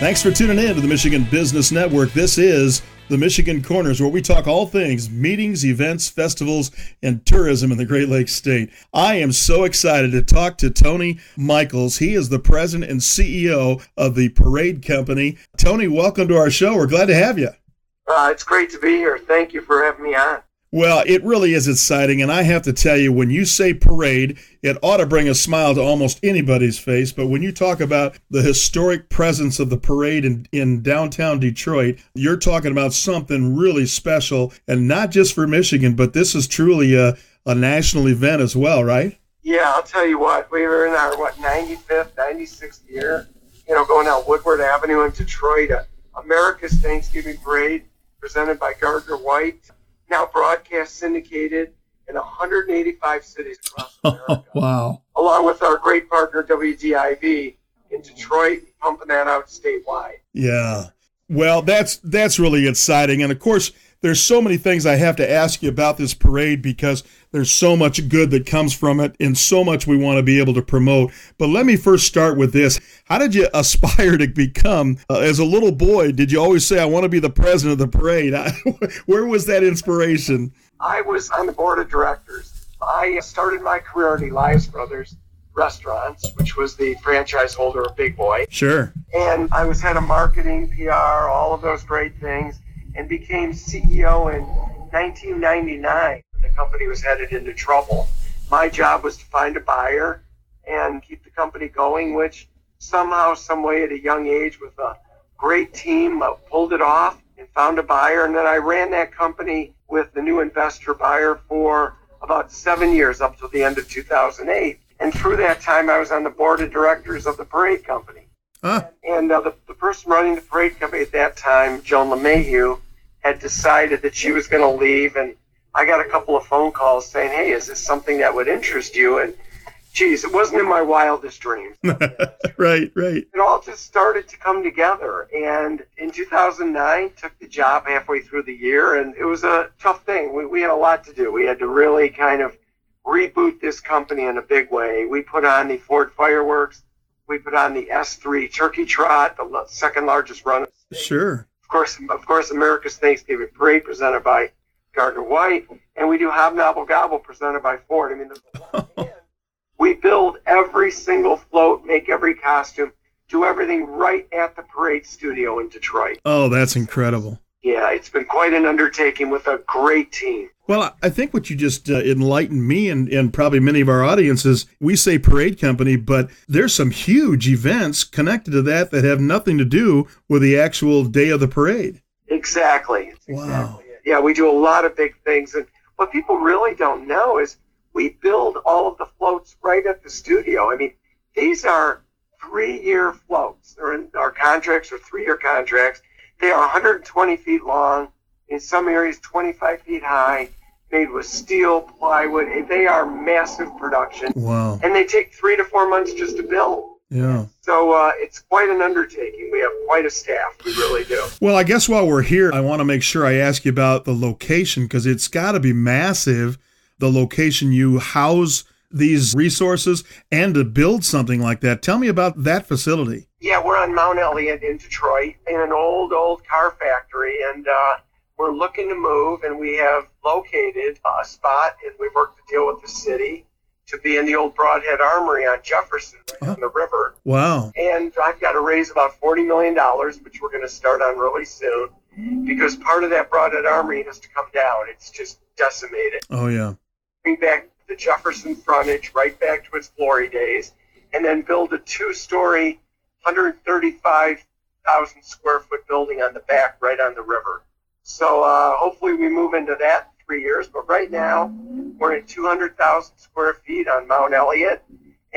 Thanks for tuning in to the Michigan Business Network. This is the Michigan Corners, where we talk all things meetings, events, festivals, and tourism in the Great Lakes State. I am so excited to talk to Tony Michaels. He is the president and CEO of the Parade Company. Tony, welcome to our show. We're glad to have you. Uh, it's great to be here. Thank you for having me on. Well, it really is exciting. And I have to tell you, when you say parade, it ought to bring a smile to almost anybody's face. But when you talk about the historic presence of the parade in, in downtown Detroit, you're talking about something really special. And not just for Michigan, but this is truly a, a national event as well, right? Yeah, I'll tell you what. We were in our, what, 95th, 96th year, you know, going down Woodward Avenue in Detroit, America's Thanksgiving Parade presented by Gardner White now broadcast syndicated in 185 cities across oh, America. wow. Along with our great partner WDIV in Detroit, pumping that out statewide. Yeah. Well, that's that's really exciting. And of course, there's so many things I have to ask you about this parade because there's so much good that comes from it and so much we want to be able to promote. But let me first start with this. How did you aspire to become, uh, as a little boy, did you always say, I want to be the president of the parade? Where was that inspiration? I was on the board of directors. I started my career at Elias Brothers Restaurants, which was the franchise holder of Big Boy. Sure. And I was head of marketing, PR, all of those great things and became CEO in 1999. The company was headed into trouble. My job was to find a buyer and keep the company going, which somehow, some way, at a young age, with a great team, uh, pulled it off and found a buyer. And then I ran that company with the new investor buyer for about seven years up to the end of 2008. And through that time, I was on the board of directors of the Parade Company. Huh. And uh, the, the person running the Parade Company at that time, Joan LeMahieu, had decided that she was going to leave, and I got a couple of phone calls saying, "Hey, is this something that would interest you?" And geez, it wasn't in my wildest dreams. right, right. It all just started to come together, and in 2009, took the job halfway through the year, and it was a tough thing. We, we had a lot to do. We had to really kind of reboot this company in a big way. We put on the Ford fireworks. We put on the S3 Turkey Trot, the second largest run. Of Sure of course, of course, America's Thanksgiving Parade presented by Gardner White, and we do Hobnobble Gobble presented by Ford. I mean, we build every single float, make every costume, do everything right at the parade studio in Detroit. Oh, that's incredible. Yeah, it's been quite an undertaking with a great team. Well, I think what you just uh, enlightened me and, and probably many of our audiences, we say parade company, but there's some huge events connected to that that have nothing to do with the actual day of the parade. Exactly. Wow. Exactly yeah, we do a lot of big things. And what people really don't know is we build all of the floats right at the studio. I mean, these are three year floats. They're in our contracts are three year contracts. They are 120 feet long, in some areas 25 feet high made with steel, plywood. They are massive production. Wow. And they take three to four months just to build. Yeah. So uh, it's quite an undertaking. We have quite a staff. We really do. Well, I guess while we're here, I want to make sure I ask you about the location because it's got to be massive. The location you house these resources and to build something like that. Tell me about that facility. Yeah, we're on Mount Elliott in Detroit in an old, old car factory. And uh, we're looking to move, and we have located a spot, and we've worked to deal with the city to be in the old Broadhead Armory on Jefferson, right on the river. Wow! And I've got to raise about forty million dollars, which we're going to start on really soon, because part of that Broadhead Armory has to come down. It's just decimated. Oh yeah. Bring back the Jefferson frontage right back to its glory days, and then build a two-story, 135,000 square foot building on the back, right on the river. So uh, hopefully we move into that three years. But right now we're in 200,000 square feet on Mount Elliott,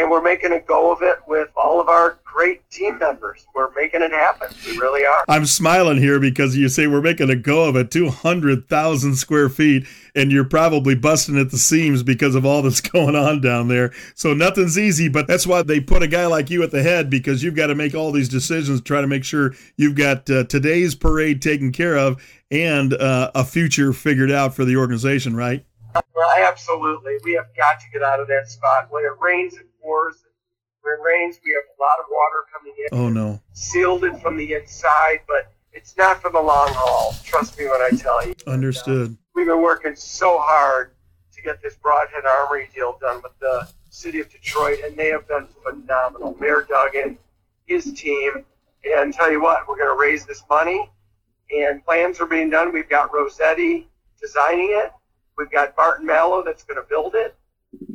and we're making a go of it with all of our great team members. We're making it happen. We really are. I'm smiling here because you say we're making a go of it, 200,000 square feet, and you're probably busting at the seams because of all that's going on down there. So nothing's easy, but that's why they put a guy like you at the head because you've got to make all these decisions, try to make sure you've got uh, today's parade taken care of and uh, a future figured out for the organization, right? Well, absolutely. We have got to get out of that spot. When it rains, it pours. When it rains, we have a lot of water coming in. Oh no. Sealed it from the inside, but it's not for the long haul. Trust me when I tell you. Understood. We've been working so hard to get this Broadhead Armory deal done with the city of Detroit, and they have been phenomenal. Mayor Duggan, his team, and tell you what, we're going to raise this money, and plans are being done. We've got Rossetti designing it. We've got Barton Malow that's going to build it,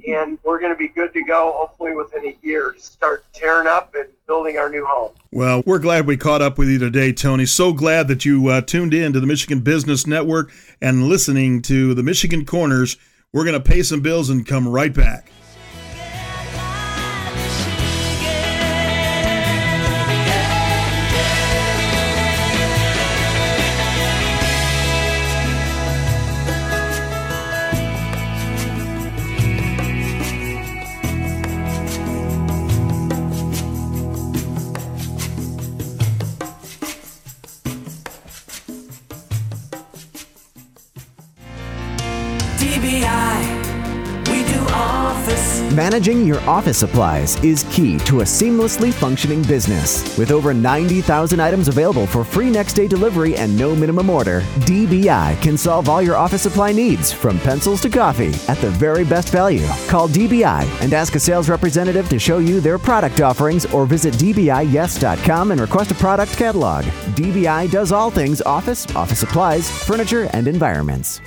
and we're going to be good to go hopefully within a year to start tearing up and building our new home. Well, we're glad we caught up with you today, Tony. So glad that you uh, tuned in to the Michigan Business Network and listening to the Michigan Corners. We're going to pay some bills and come right back. Managing your office supplies is key to a seamlessly functioning business. With over 90,000 items available for free next day delivery and no minimum order, DBI can solve all your office supply needs from pencils to coffee at the very best value. Call DBI and ask a sales representative to show you their product offerings or visit dbiyes.com and request a product catalog. DBI does all things office, office supplies, furniture, and environments.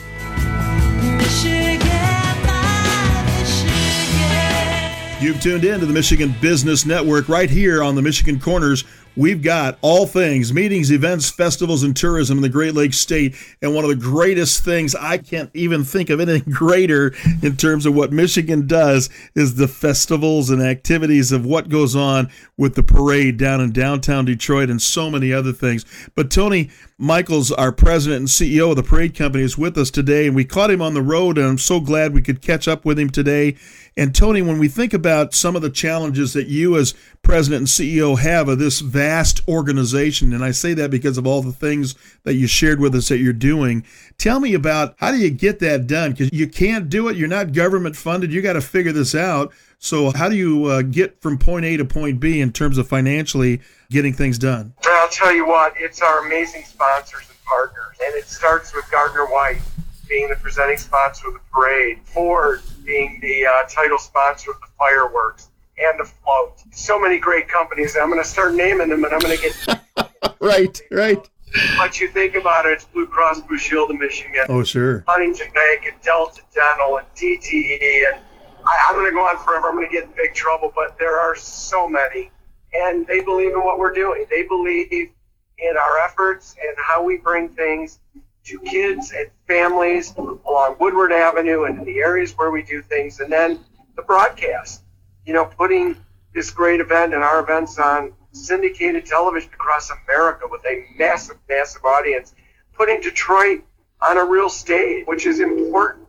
You've tuned in to the Michigan Business Network right here on the Michigan Corners. We've got all things meetings, events, festivals, and tourism in the Great Lakes State. And one of the greatest things, I can't even think of anything greater in terms of what Michigan does, is the festivals and activities of what goes on with the parade down in downtown Detroit and so many other things. But Tony Michaels, our president and CEO of the parade company, is with us today. And we caught him on the road, and I'm so glad we could catch up with him today. And Tony, when we think about some of the challenges that you as president and CEO have of this vast organization, and I say that because of all the things that you shared with us that you're doing, tell me about how do you get that done? Because you can't do it. You're not government funded. You got to figure this out. So how do you uh, get from point A to point B in terms of financially getting things done? Well, I'll tell you what, it's our amazing sponsors and partners, and it starts with Gardner White being the presenting sponsor of the parade, Ford being the uh, title sponsor of the fireworks, and the float. So many great companies. I'm going to start naming them, and I'm going to get right, right. But you think about it, it's Blue Cross Blue Shield of Michigan. Oh, sure. Huntington Bank and Delta Dental and DTE. And I, I'm going to go on forever. I'm going to get in big trouble, but there are so many. And they believe in what we're doing. They believe in our efforts and how we bring things to kids and families along Woodward Avenue and in the areas where we do things. And then the broadcast, you know, putting this great event and our events on syndicated television across America with a massive, massive audience, putting Detroit on a real stage, which is important.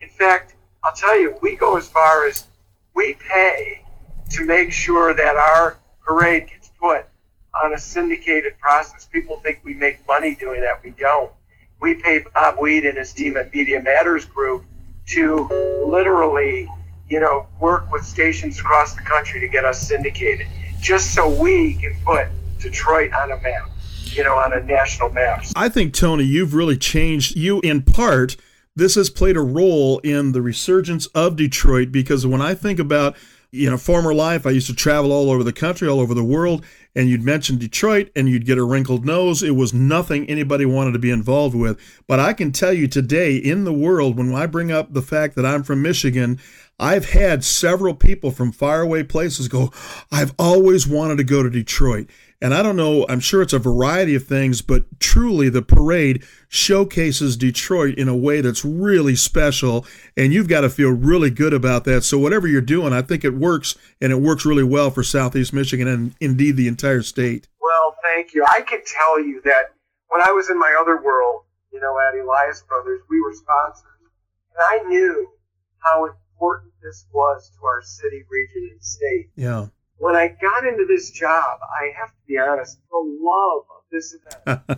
In fact, I'll tell you, we go as far as we pay to make sure that our parade gets put on a syndicated process. People think we make money doing that. We don't we pay Bob Weed and his team at Media Matters Group to literally, you know, work with stations across the country to get us syndicated, just so we can put Detroit on a map, you know, on a national map. I think Tony, you've really changed. You, in part, this has played a role in the resurgence of Detroit because when I think about you know, former life, I used to travel all over the country, all over the world, and you'd mention Detroit and you'd get a wrinkled nose. It was nothing anybody wanted to be involved with. But I can tell you today in the world, when I bring up the fact that I'm from Michigan, I've had several people from faraway places go, I've always wanted to go to Detroit. And I don't know, I'm sure it's a variety of things, but truly the parade showcases Detroit in a way that's really special. And you've got to feel really good about that. So, whatever you're doing, I think it works and it works really well for Southeast Michigan and indeed the entire state. Well, thank you. I can tell you that when I was in my other world, you know, at Elias Brothers, we were sponsors. And I knew how important this was to our city, region, and state. Yeah when I got into this job, I have to be honest, the love of this event,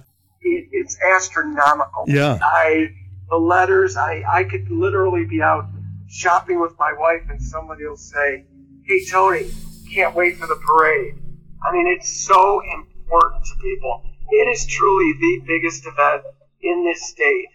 it, it's astronomical. Yeah. I, the letters, I, I could literally be out shopping with my wife and somebody will say, Hey, Tony, can't wait for the parade. I mean, it's so important to people. It is truly the biggest event in this state.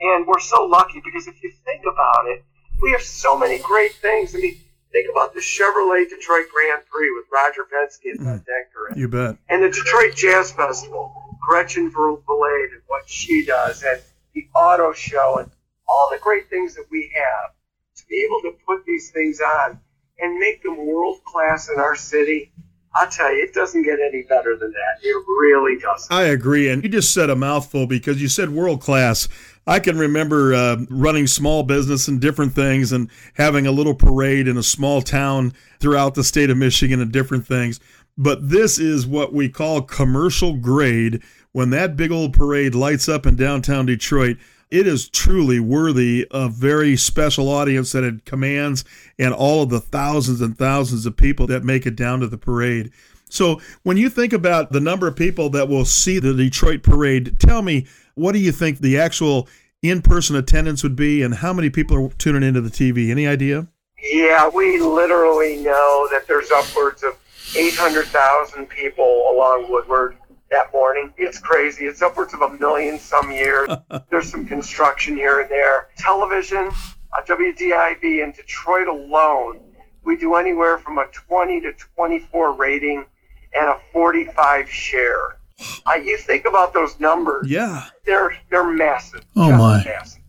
And we're so lucky because if you think about it, we have so many great things. I mean, think about the Chevrolet Detroit Grand Prix with Roger Penske and mm, Denker. You bet. And the Detroit Jazz Festival, Gretchen Valade and what she does, and the auto show, and all the great things that we have. To be able to put these things on and make them world class in our city, I'll tell you, it doesn't get any better than that. It really doesn't. I agree. And you just said a mouthful because you said world class. I can remember uh, running small business and different things and having a little parade in a small town throughout the state of Michigan and different things. But this is what we call commercial grade. When that big old parade lights up in downtown Detroit, it is truly worthy of very special audience that it commands and all of the thousands and thousands of people that make it down to the parade. So, when you think about the number of people that will see the Detroit parade, tell me, what do you think the actual in person attendance would be and how many people are tuning into the TV? Any idea? Yeah, we literally know that there's upwards of 800,000 people along Woodward that morning. It's crazy. It's upwards of a million some years. There's some construction here and there. Television, uh, WDIV in Detroit alone, we do anywhere from a 20 to 24 rating and a 45 share. Uh, you think about those numbers. Yeah. They're they're massive. Oh my. Massive.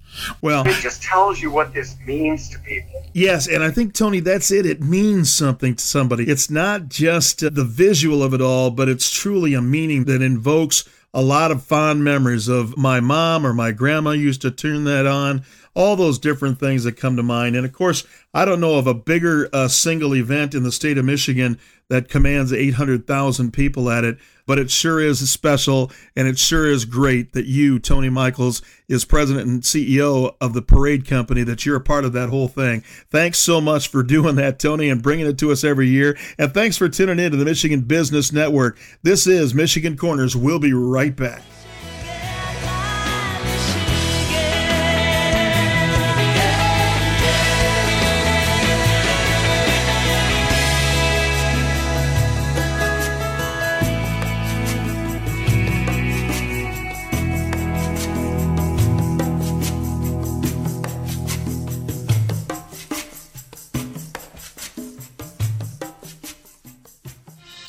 Well, it just tells you what this means to people. Yes, and I think Tony, that's it. It means something to somebody. It's not just the visual of it all, but it's truly a meaning that invokes a lot of fond memories of my mom or my grandma used to turn that on all those different things that come to mind. And of course, I don't know of a bigger uh, single event in the state of Michigan that commands 800,000 people at it, but it sure is special and it sure is great that you, Tony Michaels, is president and CEO of the Parade Company, that you're a part of that whole thing. Thanks so much for doing that, Tony, and bringing it to us every year. And thanks for tuning in to the Michigan Business Network. This is Michigan Corners. We'll be right back.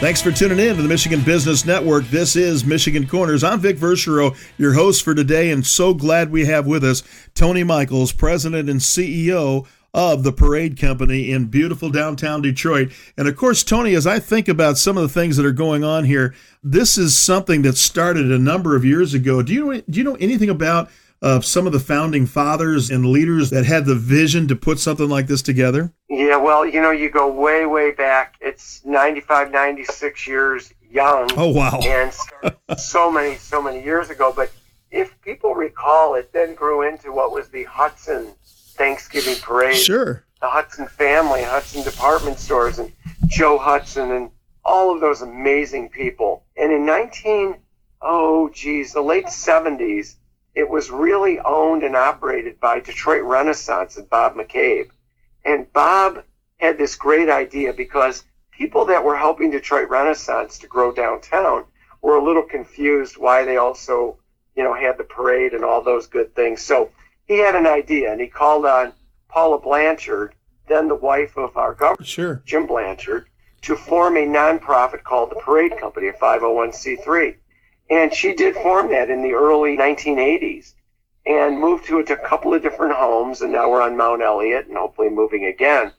Thanks for tuning in to the Michigan Business Network. This is Michigan Corners. I'm Vic Verchereau, your host for today, and so glad we have with us Tony Michaels, President and CEO of the Parade Company in beautiful downtown Detroit. And of course, Tony, as I think about some of the things that are going on here, this is something that started a number of years ago. Do you do you know anything about of some of the founding fathers and leaders that had the vision to put something like this together? Yeah, well, you know, you go way, way back. It's 95, 96 years young. Oh, wow. And so many, so many years ago. But if people recall, it then grew into what was the Hudson Thanksgiving Parade. Sure. The Hudson family, Hudson department stores, and Joe Hudson, and all of those amazing people. And in 19, oh, geez, the late 70s, it was really owned and operated by Detroit Renaissance and Bob McCabe. And Bob had this great idea because people that were helping Detroit Renaissance to grow downtown were a little confused why they also, you know, had the parade and all those good things. So he had an idea and he called on Paula Blanchard, then the wife of our governor, sure. Jim Blanchard, to form a nonprofit called the Parade Company, a 501c3. And she did form that in the early 1980s and moved to a couple of different homes. And now we're on Mount Elliott and hopefully moving again.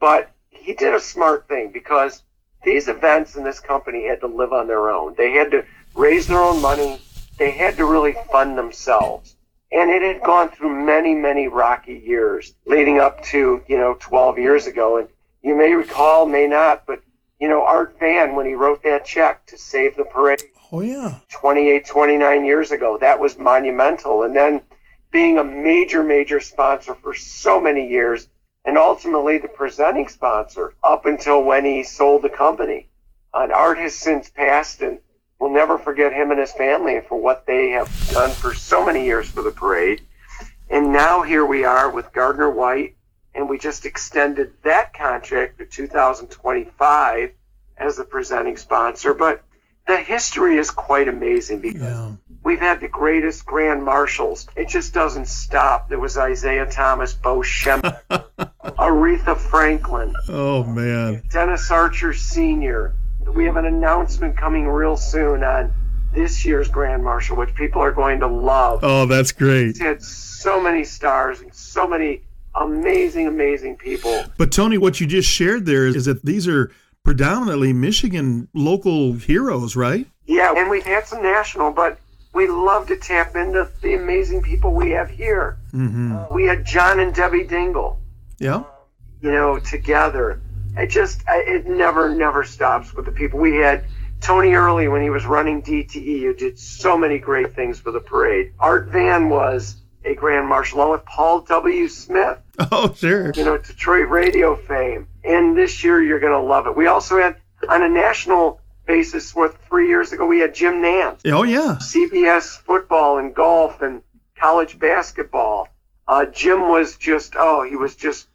But he did a smart thing because these events in this company had to live on their own. They had to raise their own money. They had to really fund themselves. And it had gone through many, many rocky years leading up to, you know, 12 years ago. And you may recall, may not, but, you know, Art Van, when he wrote that check to save the parade, Oh, yeah. 28, 29 years ago. That was monumental. And then being a major, major sponsor for so many years and ultimately the presenting sponsor up until when he sold the company. And Art has since passed and we'll never forget him and his family for what they have done for so many years for the parade. And now here we are with Gardner White and we just extended that contract to 2025 as the presenting sponsor. But the history is quite amazing because yeah. we've had the greatest grand marshals. It just doesn't stop. There was Isiah Thomas, Bo Schembechler, Aretha Franklin. Oh man, Dennis Archer Sr. We have an announcement coming real soon on this year's Grand Marshal, which people are going to love. Oh, that's great. It's had so many stars and so many amazing, amazing people. But Tony, what you just shared there is, is that these are predominantly Michigan local heroes, right? Yeah, and we've had some national, but we love to tap into the amazing people we have here. Mm-hmm. Uh, we had John and Debbie Dingell. Yeah. You know, together. It just, it never, never stops with the people. We had Tony Earley when he was running DTE, who did so many great things for the parade. Art Van was a Grand Marshal, along with Paul W. Smith. Oh, sure. You know, Detroit radio fame. And this year you're going to love it. We also had, on a national basis, with three years ago, we had Jim Nantz. Oh, yeah. CBS football and golf and college basketball. Uh, Jim was just, oh, he was just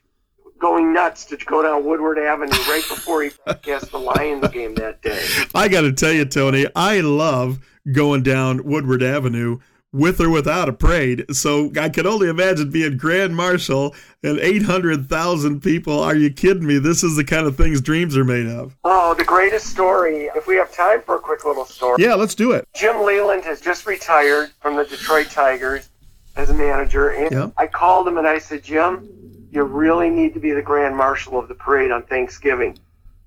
going nuts to go down Woodward Avenue right before he cast the Lions game that day. I got to tell you, Tony, I love going down Woodward Avenue with or without a parade. So I can only imagine being Grand Marshal and 800,000 people. Are you kidding me? This is the kind of things dreams are made of. Oh, the greatest story. If we have time for a quick little story. Yeah, let's do it. Jim Leyland has just retired from the Detroit Tigers as a manager. And yep. I called him and I said, Jim, you really need to be the Grand Marshal of the parade on Thanksgiving.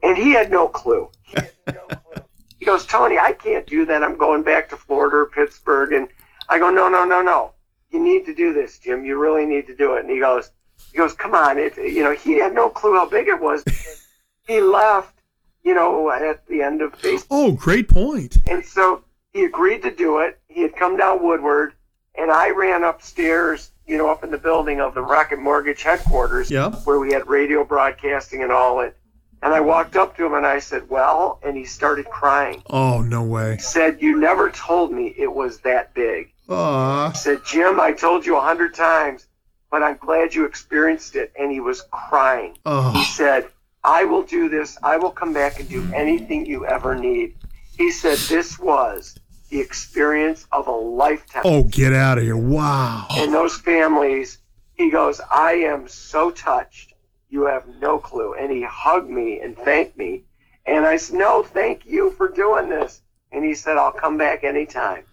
And he had no clue. He, no clue. he goes, Tony, I can't do that. I'm going back to Florida or Pittsburgh and I go, no, no, no, no. You need to do this, Jim. You really need to do it. And he goes, he goes, come on. It, you know, he had no clue how big it was. he left, you know, at the end of Facebook. Oh, great point. And so he agreed to do it. He had come down Woodward, and I ran upstairs, you know, up in the building of the Rocket Mortgage headquarters, where we had radio broadcasting and all it. And I walked up to him and I said, Well, and he started crying. Oh, no way. He said, You never told me it was that big. Aww. Said, Jim, I told you a hundred times, but I'm glad you experienced it. And he was crying. Oh. He said, I will do this. I will come back and do anything you ever need. He said, This was the experience of a lifetime. Oh, get out of here. Wow. And those families, he goes, I am so touched. You have no clue. And he hugged me and thanked me. And I said, No, thank you for doing this. And he said, I'll come back anytime.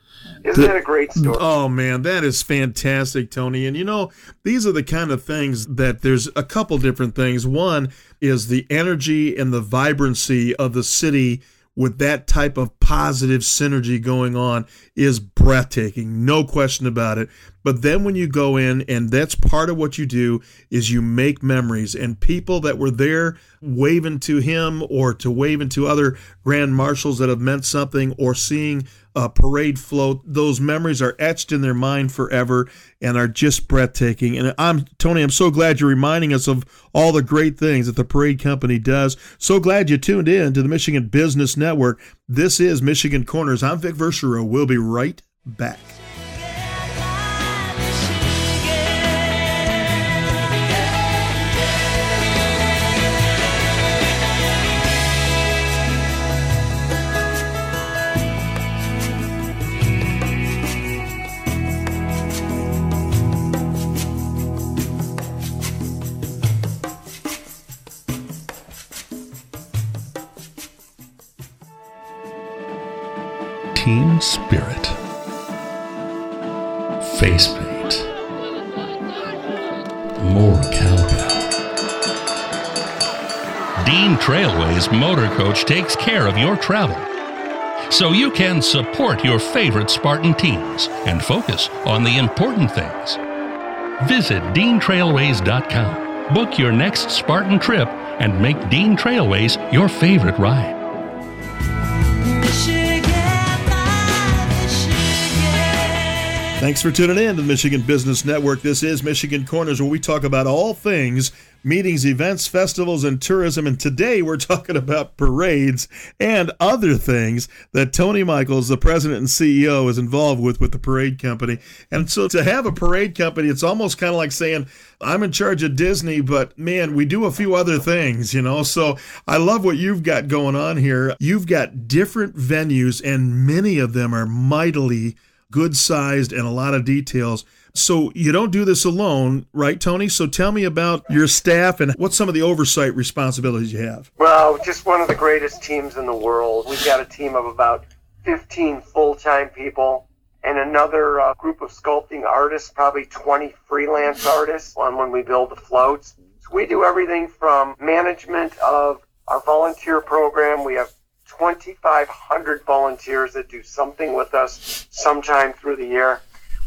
Isn't the, that a great story? Oh man, that is fantastic, Tony. And you know, these are the kind of things that there's a couple different things. One is the energy and the vibrancy of the city with that type of positive synergy going on is breathtaking no question about it. But then when you go in and that's part of what you do is you make memories. And people that were there waving to him or to waving to other grand marshals that have meant something or seeing a parade float those memories are etched in their mind forever and are just breathtaking. And i'm tony i'm so glad you're reminding us of all the great things that the parade company does. So glad you tuned in to the michigan business network. This is michigan corners. I'm vic verchereau we'll be right back team spirit. Face paint. More cowbell. Dean Trailways Motor Coach takes care of your travel so you can support your favorite Spartan teams and focus on the important things. Visit DeanTrailways.com. Book your next Spartan trip and make Dean Trailways your favorite ride. Thanks for tuning in to the Michigan Business Network. This is Michigan Corners, where we talk about all things meetings, events, festivals, and tourism. And today we're talking about parades and other things that Tony Michaels, the president and CEO, is involved with with the parade company. And so to have a parade company, it's almost kind of like saying, I'm in charge of Disney, but man, we do a few other things, you know? So I love what you've got going on here. You've got different venues, and many of them are mightily good sized and a lot of details. So you don't do this alone, right, Tony? So tell me about your staff and what some of the oversight responsibilities you have. Well, just one of the greatest teams in the world. We've got a team of about 15 full-time people and another uh, group of sculpting artists, probably 20 freelance artists on when we build the floats. So we do everything from management of our volunteer program. We have 2,500 volunteers that do something with us sometime through the year.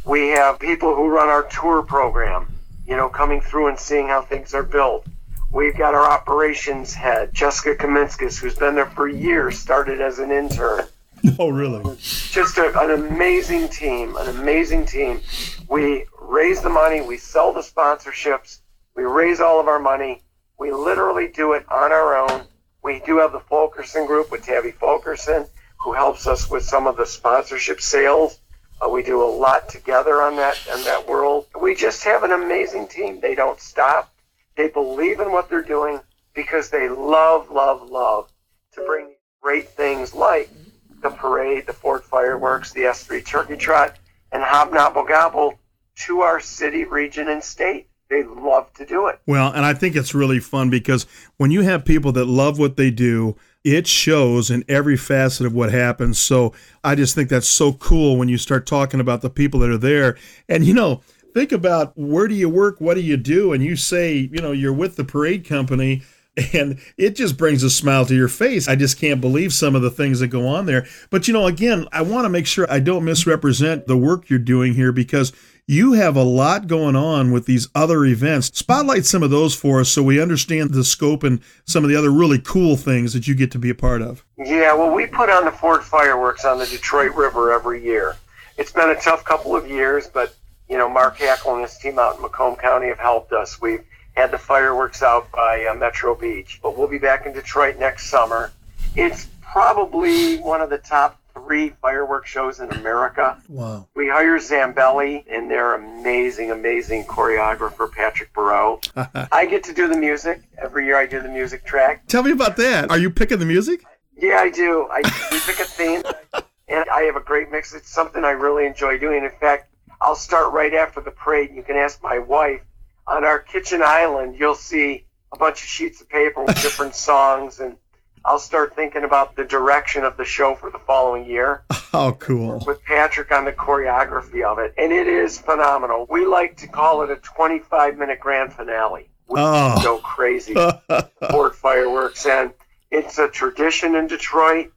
We have people who run our tour program, you know, coming through and seeing how things are built. We've got our operations head, Jessica Kaminskis, who's been there for years, started as an intern. Oh, really? Just a, an amazing team, an amazing team. We raise the money, we sell the sponsorships, we raise all of our money. We literally do it on our own. We do have the Fulkerson Group with Tabby Fulkerson, who helps us with some of the sponsorship sales. Uh, we do a lot together on that in that world. We just have an amazing team. They don't stop. They believe in what they're doing because they love, love, love to bring great things like the parade, the Ford fireworks, the S3 turkey trot, and Hobnobble Gobble to our city, region, and state. They love to do it. Well, and I think it's really fun because when you have people that love what they do, it shows in every facet of what happens. So I just think that's so cool when you start talking about the people that are there. And, you know, think about where do you work? What do you do? And you say, you know, you're with the parade company and it just brings a smile to your face. I just can't believe some of the things that go on there. But, you know, again, I want to make sure I don't misrepresent the work you're doing here because you have a lot going on with these other events. Spotlight some of those for us so we understand the scope and some of the other really cool things that you get to be a part of. Yeah, well, we put on the Ford fireworks on the Detroit River every year. It's been a tough couple of years, but, you know, Mark Hackel and his team out in Macomb County have helped us. We've had the fireworks out by uh, Metro Beach, but we'll be back in Detroit next summer. It's probably one of the top three fireworks shows in America. Wow. We hire Zambelli and their amazing, amazing choreographer, Patrick Barreau. I get to do the music. Every year I do the music track. Tell me about that. Are you picking the music? Yeah, I do. I we pick a theme, and I have a great mix. It's something I really enjoy doing. In fact, I'll start right after the parade. You can ask my wife. On our kitchen island, you'll see a bunch of sheets of paper with different songs, and I'll start thinking about the direction of the show for the following year. Oh, cool. With Patrick on the choreography of it, and it is phenomenal. We like to call it a 25 minute grand finale. We Oh. go crazy. Ford fireworks, and it's a tradition in Detroit.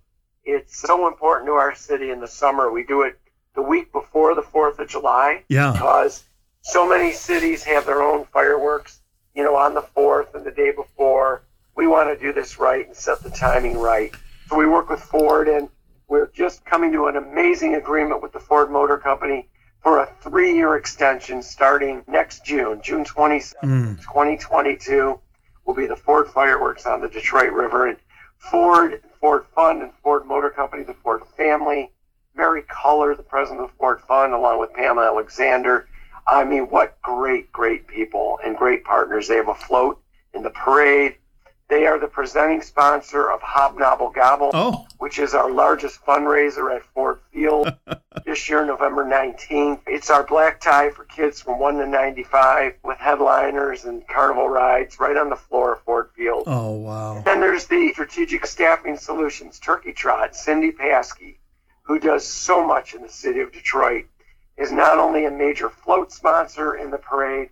It's so important to our city in the summer. We do it the week before the 4th of July Yeah. because so many cities have their own fireworks, you know, on the 4th and the day before. We want to do this right and set the timing right. So we work with Ford, and we're just coming to an amazing agreement with the Ford Motor Company for a three year extension starting next June, June 27th, hmm. 2022, will be the Ford fireworks on the Detroit River. And Ford, Ford Fund, and Ford Motor Company, the Ford family, Mary Culler, the president of Ford Fund, along with Pam Alexander. I mean, what great, great people and great partners. They have a float in the parade. They are the presenting sponsor of Hobnobble Gobble, Oh, which is our largest fundraiser at Ford Field this year, November 19th. It's our black tie for kids from 1 to 95 with headliners and carnival rides right on the floor of Ford Field. oh, wow. Then there's the Strategic Staffing Solutions Turkey Trot, Cindy Pasky, who does so much in the city of Detroit, is not only a major float sponsor in the parade,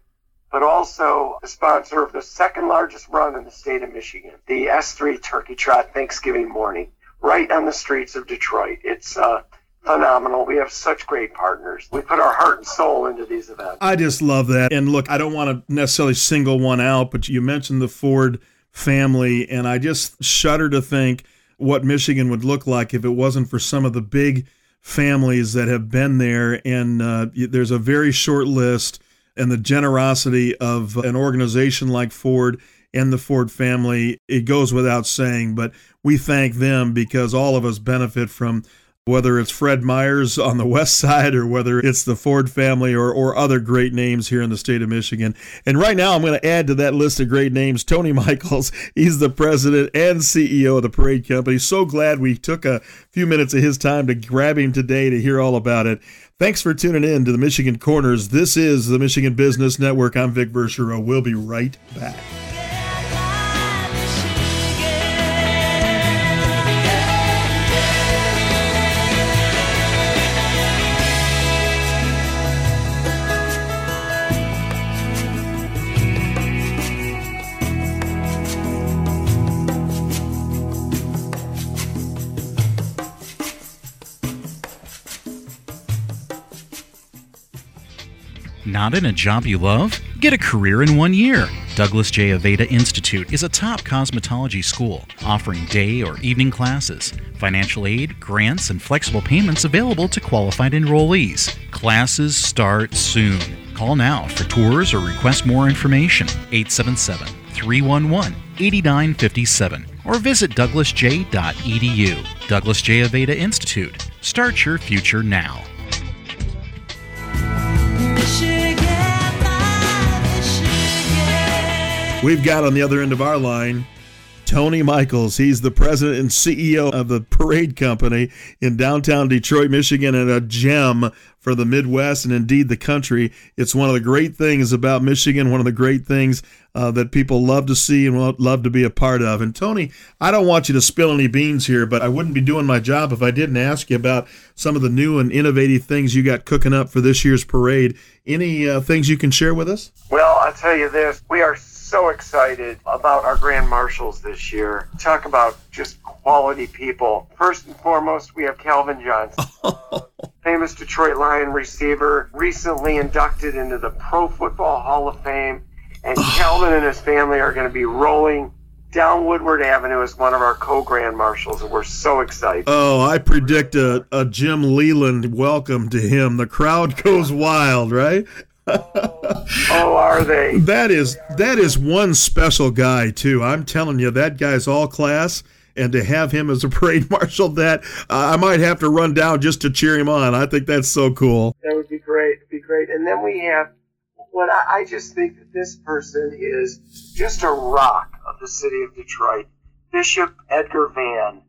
but also the sponsor of the second largest run in the state of Michigan, the S3 Turkey Trot Thanksgiving morning, right on the streets of Detroit. It's uh, phenomenal. We have such great partners. We put our heart and soul into these events. I just love that. And look, I don't want to necessarily single one out, but you mentioned the Ford family, and I just shudder to think what Michigan would look like if it wasn't for some of the big families that have been there, and uh, there's a very short list. And the generosity of an organization like Ford and the Ford family, it goes without saying. But we thank them because all of us benefit from whether it's Fred Meijers on the west side or whether it's the Ford family or, or other great names here in the state of Michigan. And right now, I'm going to add to that list of great names Tony Michaels. He's the president and CEO of the Parade Company. So glad we took a few minutes of his time to grab him today to hear all about it. Thanks for tuning in to the Michigan Corners. This is the Michigan Business Network. I'm Vic Verchereau. We'll be right back. In a job you love? Get a career in one year. Douglas J. Aveda Institute is a top cosmetology school offering day or evening classes, financial aid, grants, and flexible payments available to qualified enrollees. Classes start soon. Call now for tours or request more information 877 311 8957 or visit douglasj.edu. Douglas J. Aveda Institute. Start your future now. We've got on the other end of our line Tony Michaels. He's the president and CEO of the Parade Company in downtown Detroit, Michigan, and a gem for the Midwest and indeed the country. It's one of the great things about Michigan, one of the great things uh, that people love to see and love to be a part of. And Tony, I don't want you to spill any beans here, but I wouldn't be doing my job if I didn't ask you about some of the new and innovative things you got cooking up for this year's parade. Any uh, things you can share with us? Well, I'll tell you this. We are so excited about our grand marshals this year. Talk about just quality people. First and foremost, we have Calvin Johnson, famous Detroit Lion receiver, recently inducted into the Pro Football Hall of Fame. And Calvin and his family are going to be rolling down Woodward Avenue as one of our co-grand marshals, and we're so excited. Oh, I predict a, a Jim Leyland welcome to him. The crowd goes wild, right? Oh, are they? That is that is one special guy too. I'm telling you, that guy's all class. And to have him as a parade marshal, that uh, I might have to run down just to cheer him on. I think that's so cool. That would be great. It'd be great. And then we have what I, I just think that this person is just a rock of the city of Detroit. Bishop Edgar Vann,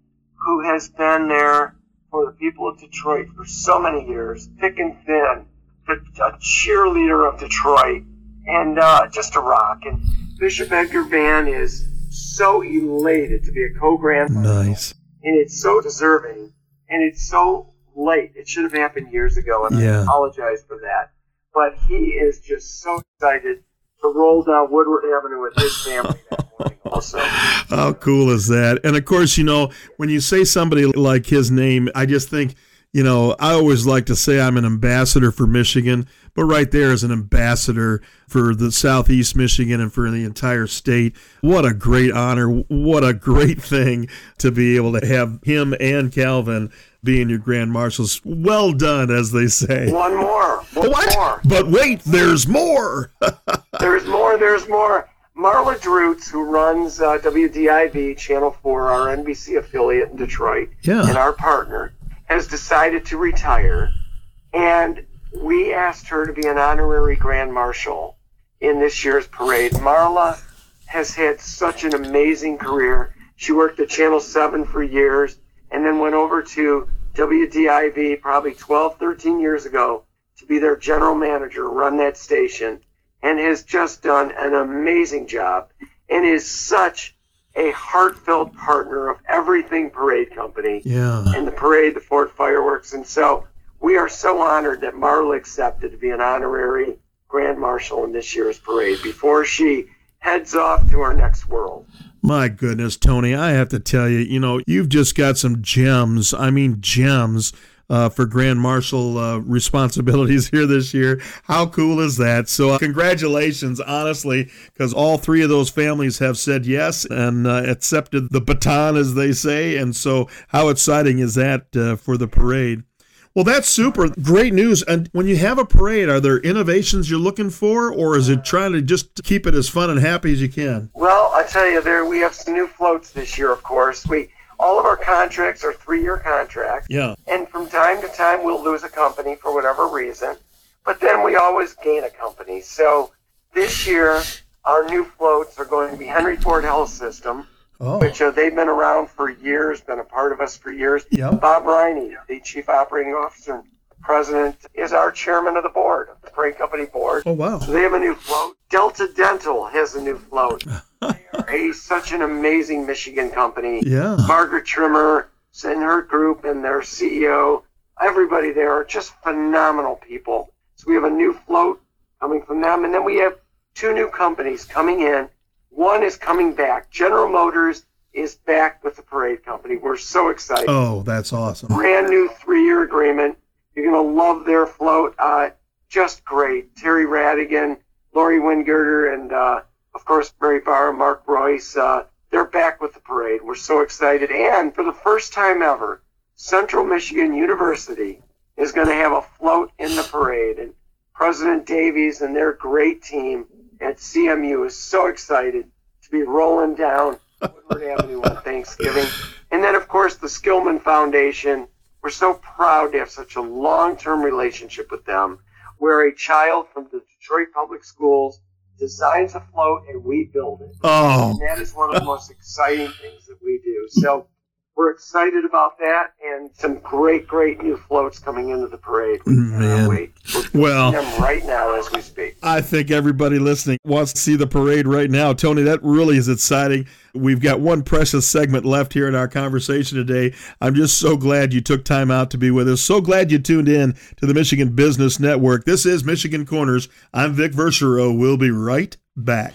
who has been there for the people of Detroit for so many years, thick and thin a cheerleader of Detroit, and uh, just a rock. And Bishop Edgar Vann is so elated to be a co-grand. Nice. And it's so deserving, and it's so late. It should have happened years ago, and yeah. I apologize for that. But he is just so excited to roll down Woodward Avenue with his family that morning also. How cool is that? And of course, you know, when you say somebody like his name, I just think – you know, I always like to say I'm an ambassador for Michigan, but right there is an ambassador for the Southeast Michigan and for the entire state. What a great honor. What a great thing to be able to have him and Calvin being your grand marshals. Well done, as they say. One more. One what? More. But wait, there's more. there's more. There's more. Marla Drutz, who runs uh, WDIV Channel 4, our NBC affiliate in Detroit, yeah. and our partner, has decided to retire, and we asked her to be an honorary grand marshal in this year's parade. Marla has had such an amazing career. She worked at Channel 7 for years and then went over to WDIV probably 12, 13 years ago to be their general manager, run that station, and has just done an amazing job and is such a heartfelt partner of everything Parade Company. Yeah. And the parade, the Ford fireworks. And so we are so honored that Marla accepted to be an honorary Grand Marshal in this year's parade before she heads off to our next world. My goodness, Tony, I have to tell you, you know, you've just got some gems. I mean, gems uh, for Grand Marshal uh, responsibilities here this year. How cool is that? So, uh, congratulations, honestly, because all three of those families have said yes and uh, accepted the baton, as they say. And so, how exciting is that uh, for the parade? Well, that's super. Great news. And when you have a parade, are there innovations you're looking for, or is it trying to just keep it as fun and happy as you can? Well, I tell you, there we have some new floats this year. Of course, we all of our contracts are three-year contracts. Yeah. And from time to time, we'll lose a company for whatever reason, but then we always gain a company. So this year, our new floats are going to be Henry Ford Health System, Oh. which uh, they've been around for years, been a part of us for years. Bob Riney, the chief operating officer and president, is our chairman of the board, of the parade company board. Oh, wow. So they have a new float. Delta Dental has a new float. a, such an amazing Michigan company. Yeah. Margaret Trimmer and her group and their CEO, everybody there are just phenomenal people. So we have a new float coming from them, and then we have two new companies coming in. One is coming back. General Motors is back with the parade company. We're so excited Oh, that's awesome. brand new three-year agreement. You're gonna love their float. Uh, just great. Terry Rhadigan, Lori Wingirter, and uh, of course Mary Barra, Mark Reuss. Uh, they're back with the parade. We're so excited. And for the first time ever, Central Michigan University is going to have a float in the parade. And President Davies and their great team at CMU is so excited to be rolling down Woodward Avenue on Thanksgiving. And then, of course, the Skillman Foundation. We're so proud to have such a long-term relationship with them, where a child from the Detroit Public Schools designs a float and we build it. Oh, And that is one of the most exciting things that we do. So we're excited about that and some great, great new floats coming into the parade. Mm, man. wait. We're Well- them right now as we speak. I think everybody listening wants to see the parade right now. Tony, that really is exciting. We've got one precious segment left here in our conversation today. I'm just so glad you took time out to be with us. So glad you tuned in to the Michigan Business Network. This is Michigan Corners. I'm Vic Verchereau. We'll be right back.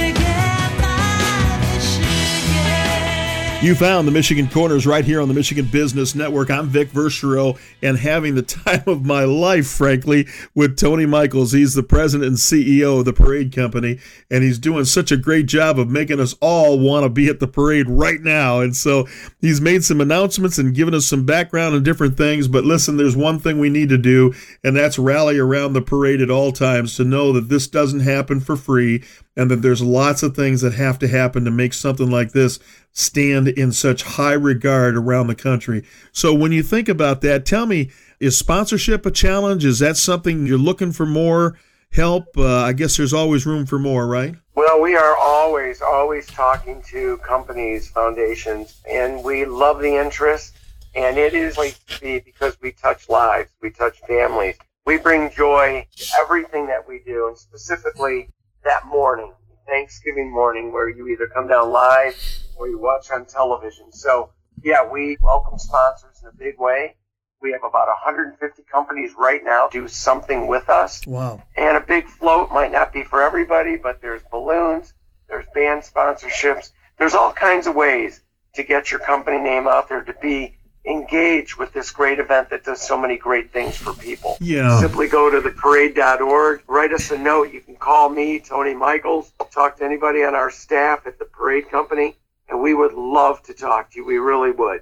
You found the Michigan Corners right here on the Michigan Business Network. I'm Vic Verchereau and having the time of my life, frankly, with Tony Michaels. He's the president and CEO of the Parade Company, and he's doing such a great job of making us all want to be at the parade right now. And so he's made some announcements and given us some background and different things. But listen, there's one thing we need to do, and that's rally around the parade at all times to know that this doesn't happen for free and that there's lots of things that have to happen to make something like this stand in such high regard around the country. So when you think about that, tell me, is sponsorship a challenge? Is that something you're looking for more help? Uh, I guess there's always room for more, right? Well, we are always, always talking to companies, foundations, and we love the interest. And it is like because we touch lives, we touch families. We bring joy to everything that we do, and specifically that morning, Thanksgiving morning, where you either come down live or you watch on television. So, yeah, we welcome sponsors in a big way. We have about 150 companies right now do something with us. Wow. And a big float might not be for everybody, but there's balloons, there's band sponsorships, there's all kinds of ways to get your company name out there to be engaged with this great event that does so many great things for people. Yeah. Simply go to theparade.org, write us a note. You can call me, Tony Michaels, talk to anybody on our staff at the parade company, and we would love to talk to you. We really would.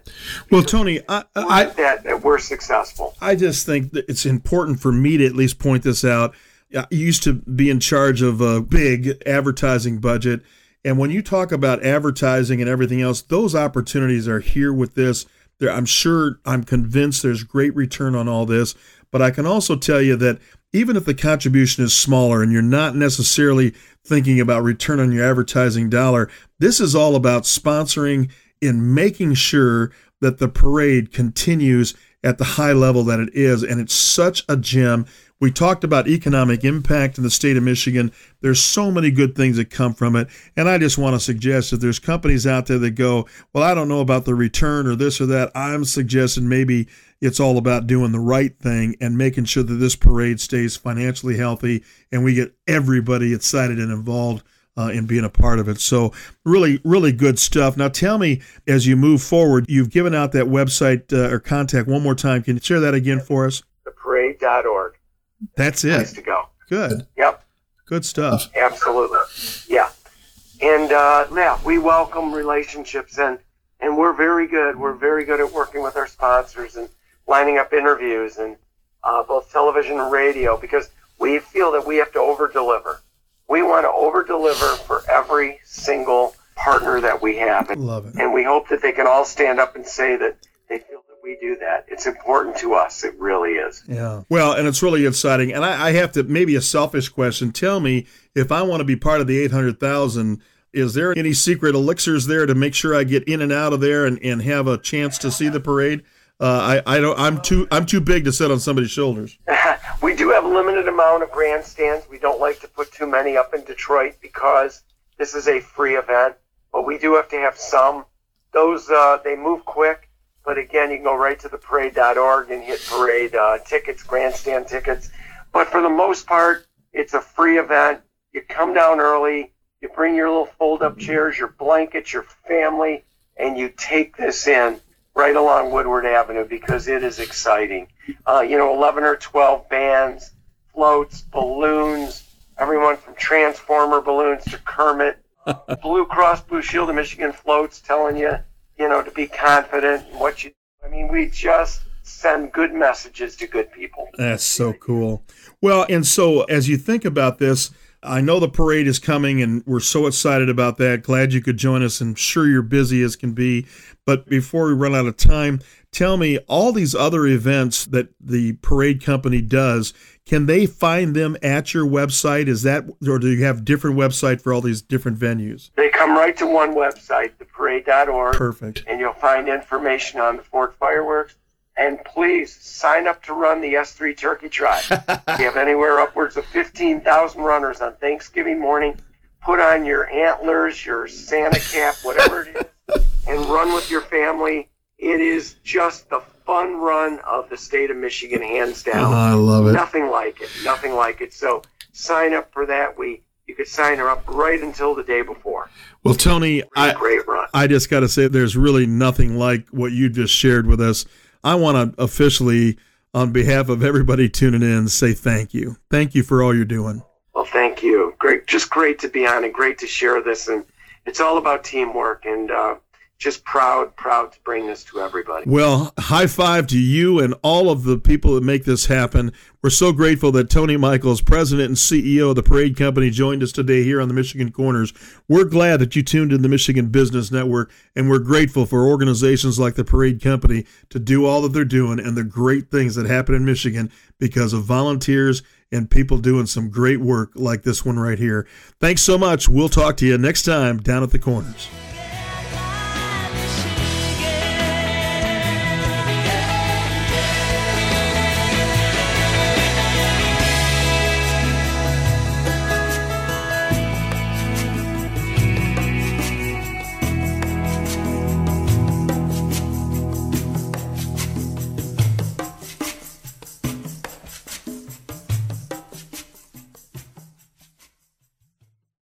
Well, Tony, I, I, that, that we're successful. I just think that it's important for me to at least point this out. I used to be in charge of a big advertising budget. And when you talk about advertising and everything else, those opportunities are here with this. There, I'm sure, I'm convinced there's great return on all this. But I can also tell you that even if the contribution is smaller and you're not necessarily thinking about return on your advertising dollar, this is all about sponsoring and making sure that the parade continues at the high level that it is. And it's such a gem. We talked about economic impact in the state of Michigan. There's so many good things that come from it. And I just want to suggest if there's companies out there that go, well, I don't know about the return or this or that, I'm suggesting maybe it's all about doing the right thing and making sure that this parade stays financially healthy and we get everybody excited and involved uh, in being a part of it. So, really, really good stuff. Now, tell me as you move forward, you've given out that website uh, or contact one more time. Can you share that again for us? Theparade.org. That's Place it. to go. Good. Yep. Good stuff. Absolutely. Yeah. And uh, yeah, we welcome relationships and and we're very good. We're very good at working with our sponsors and lining up interviews and uh, both television and radio because we feel that we have to over deliver. We want to over deliver for every single partner that we have. And, Love it. and we hope that they can all stand up and say that they feel we do that. It's important to us. It really is. Yeah. Well, and it's really exciting. And I, I have to maybe a selfish question. Tell me if I want to be part of the eight hundred thousand. Is there any secret elixirs there to make sure I get in and out of there and, and have a chance to see the parade? Uh, I, I don't. I'm too. I'm too big to sit on somebody's shoulders. we do have a limited amount of grandstands. We don't like to put too many up in Detroit because this is a free event. But we do have to have some. Those uh, they move quick. But again, you can go right to the parade.org and hit parade uh, tickets, grandstand tickets. But for the most part, it's a free event. You come down early. You bring your little fold-up chairs, your blankets, your family, and you take this in right along Woodward Avenue because it is exciting. Uh, you know, 11 or 12 bands, floats, balloons, everyone from Transformer balloons to Kermit, Blue Cross Blue Shield of Michigan floats telling you, you know, to be confident in what you. I mean, we just send good messages to good people. That's so cool. Well, and so as you think about this, I know the parade is coming and we're so excited about that. Glad you could join us and sure you're busy as can be. But before we run out of time, tell me all these other events that the parade company does, can they find them at your website? Is that or do you have different website for all these different venues? They come right to one website, theparade.org. Perfect. and you'll find information on the Ford fireworks. And please sign up to run the S3 Turkey Trot. we have anywhere upwards of 15,000 runners on Thanksgiving morning. Put on your antlers, your Santa cap, whatever it is, and run with your family. It is just the fun run of the state of Michigan, hands down. I love it. Nothing like it. Nothing like it. So sign up for that. We you could sign her up right until the day before. Well, Tony, I, Great run. I just got to say, there's really nothing like what you just shared with us. I want to officially, on behalf of everybody tuning in, say thank you. Thank you for all you're doing. Well, thank you. Great, just great to be on and great to share this. And it's all about teamwork and uh, just proud, proud to bring this to everybody. Well, high five to you and all of the people that make this happen. We're so grateful that Tony Michaels, president and CEO of the Parade Company, joined us today here on the Michigan Corners. We're glad that you tuned in the Michigan Business Network, and we're grateful for organizations like the Parade Company to do all that they're doing and the great things that happen in Michigan because of volunteers and people doing some great work like this one right here. Thanks so much. We'll talk to you next time down at the Corners.